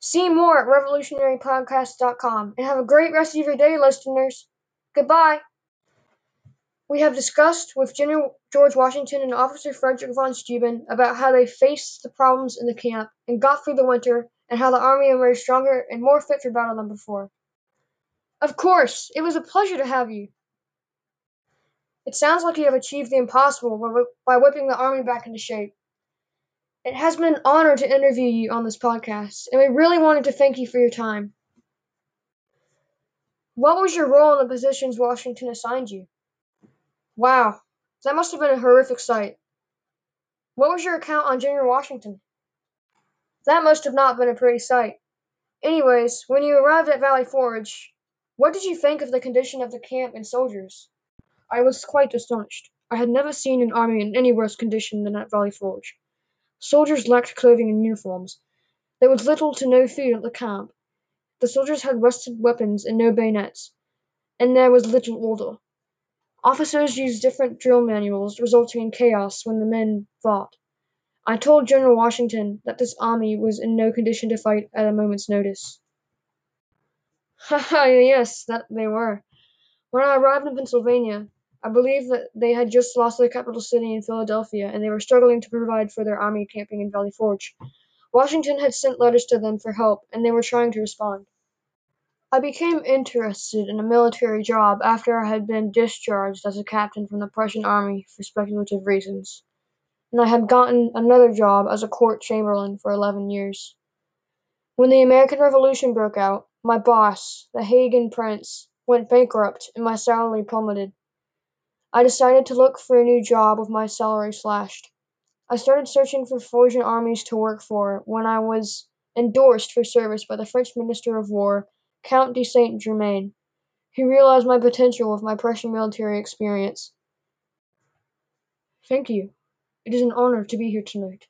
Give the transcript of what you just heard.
See more at revolutionarypodcast.com and have a great rest of your day, listeners. Goodbye. We have discussed with General George Washington and Officer Frederick von Steuben about how they faced the problems in the camp and got through the winter, and how the army emerged stronger and more fit for battle than before. Of course, it was a pleasure to have you. It sounds like you have achieved the impossible by whipping the army back into shape. It has been an honor to interview you on this podcast, and we really wanted to thank you for your time. What was your role in the positions Washington assigned you? Wow, that must have been a horrific sight. What was your account on General Washington? That must have not been a pretty sight. Anyways, when you arrived at Valley Forge, what did you think of the condition of the camp and soldiers? I was quite astonished. I had never seen an army in any worse condition than at Valley Forge. Soldiers lacked clothing and uniforms. There was little to no food at the camp. The soldiers had rusted weapons and no bayonets, and there was little order. Officers used different drill manuals, resulting in chaos when the men fought. I told General Washington that this army was in no condition to fight at a moment's notice. Ha ha, yes, that they were. When I arrived in Pennsylvania, I believe that they had just lost their capital city in Philadelphia, and they were struggling to provide for their army camping in Valley Forge. Washington had sent letters to them for help, and they were trying to respond. I became interested in a military job after I had been discharged as a captain from the Prussian army for speculative reasons, and I had gotten another job as a court chamberlain for eleven years. When the American Revolution broke out, my boss, the Hagen Prince, went bankrupt and my salary plummeted. I decided to look for a new job with my salary slashed. I started searching for foreign armies to work for when I was endorsed for service by the French Minister of War Count de Saint Germain. He realized my potential with my Prussian military experience. Thank you. It is an honor to be here tonight.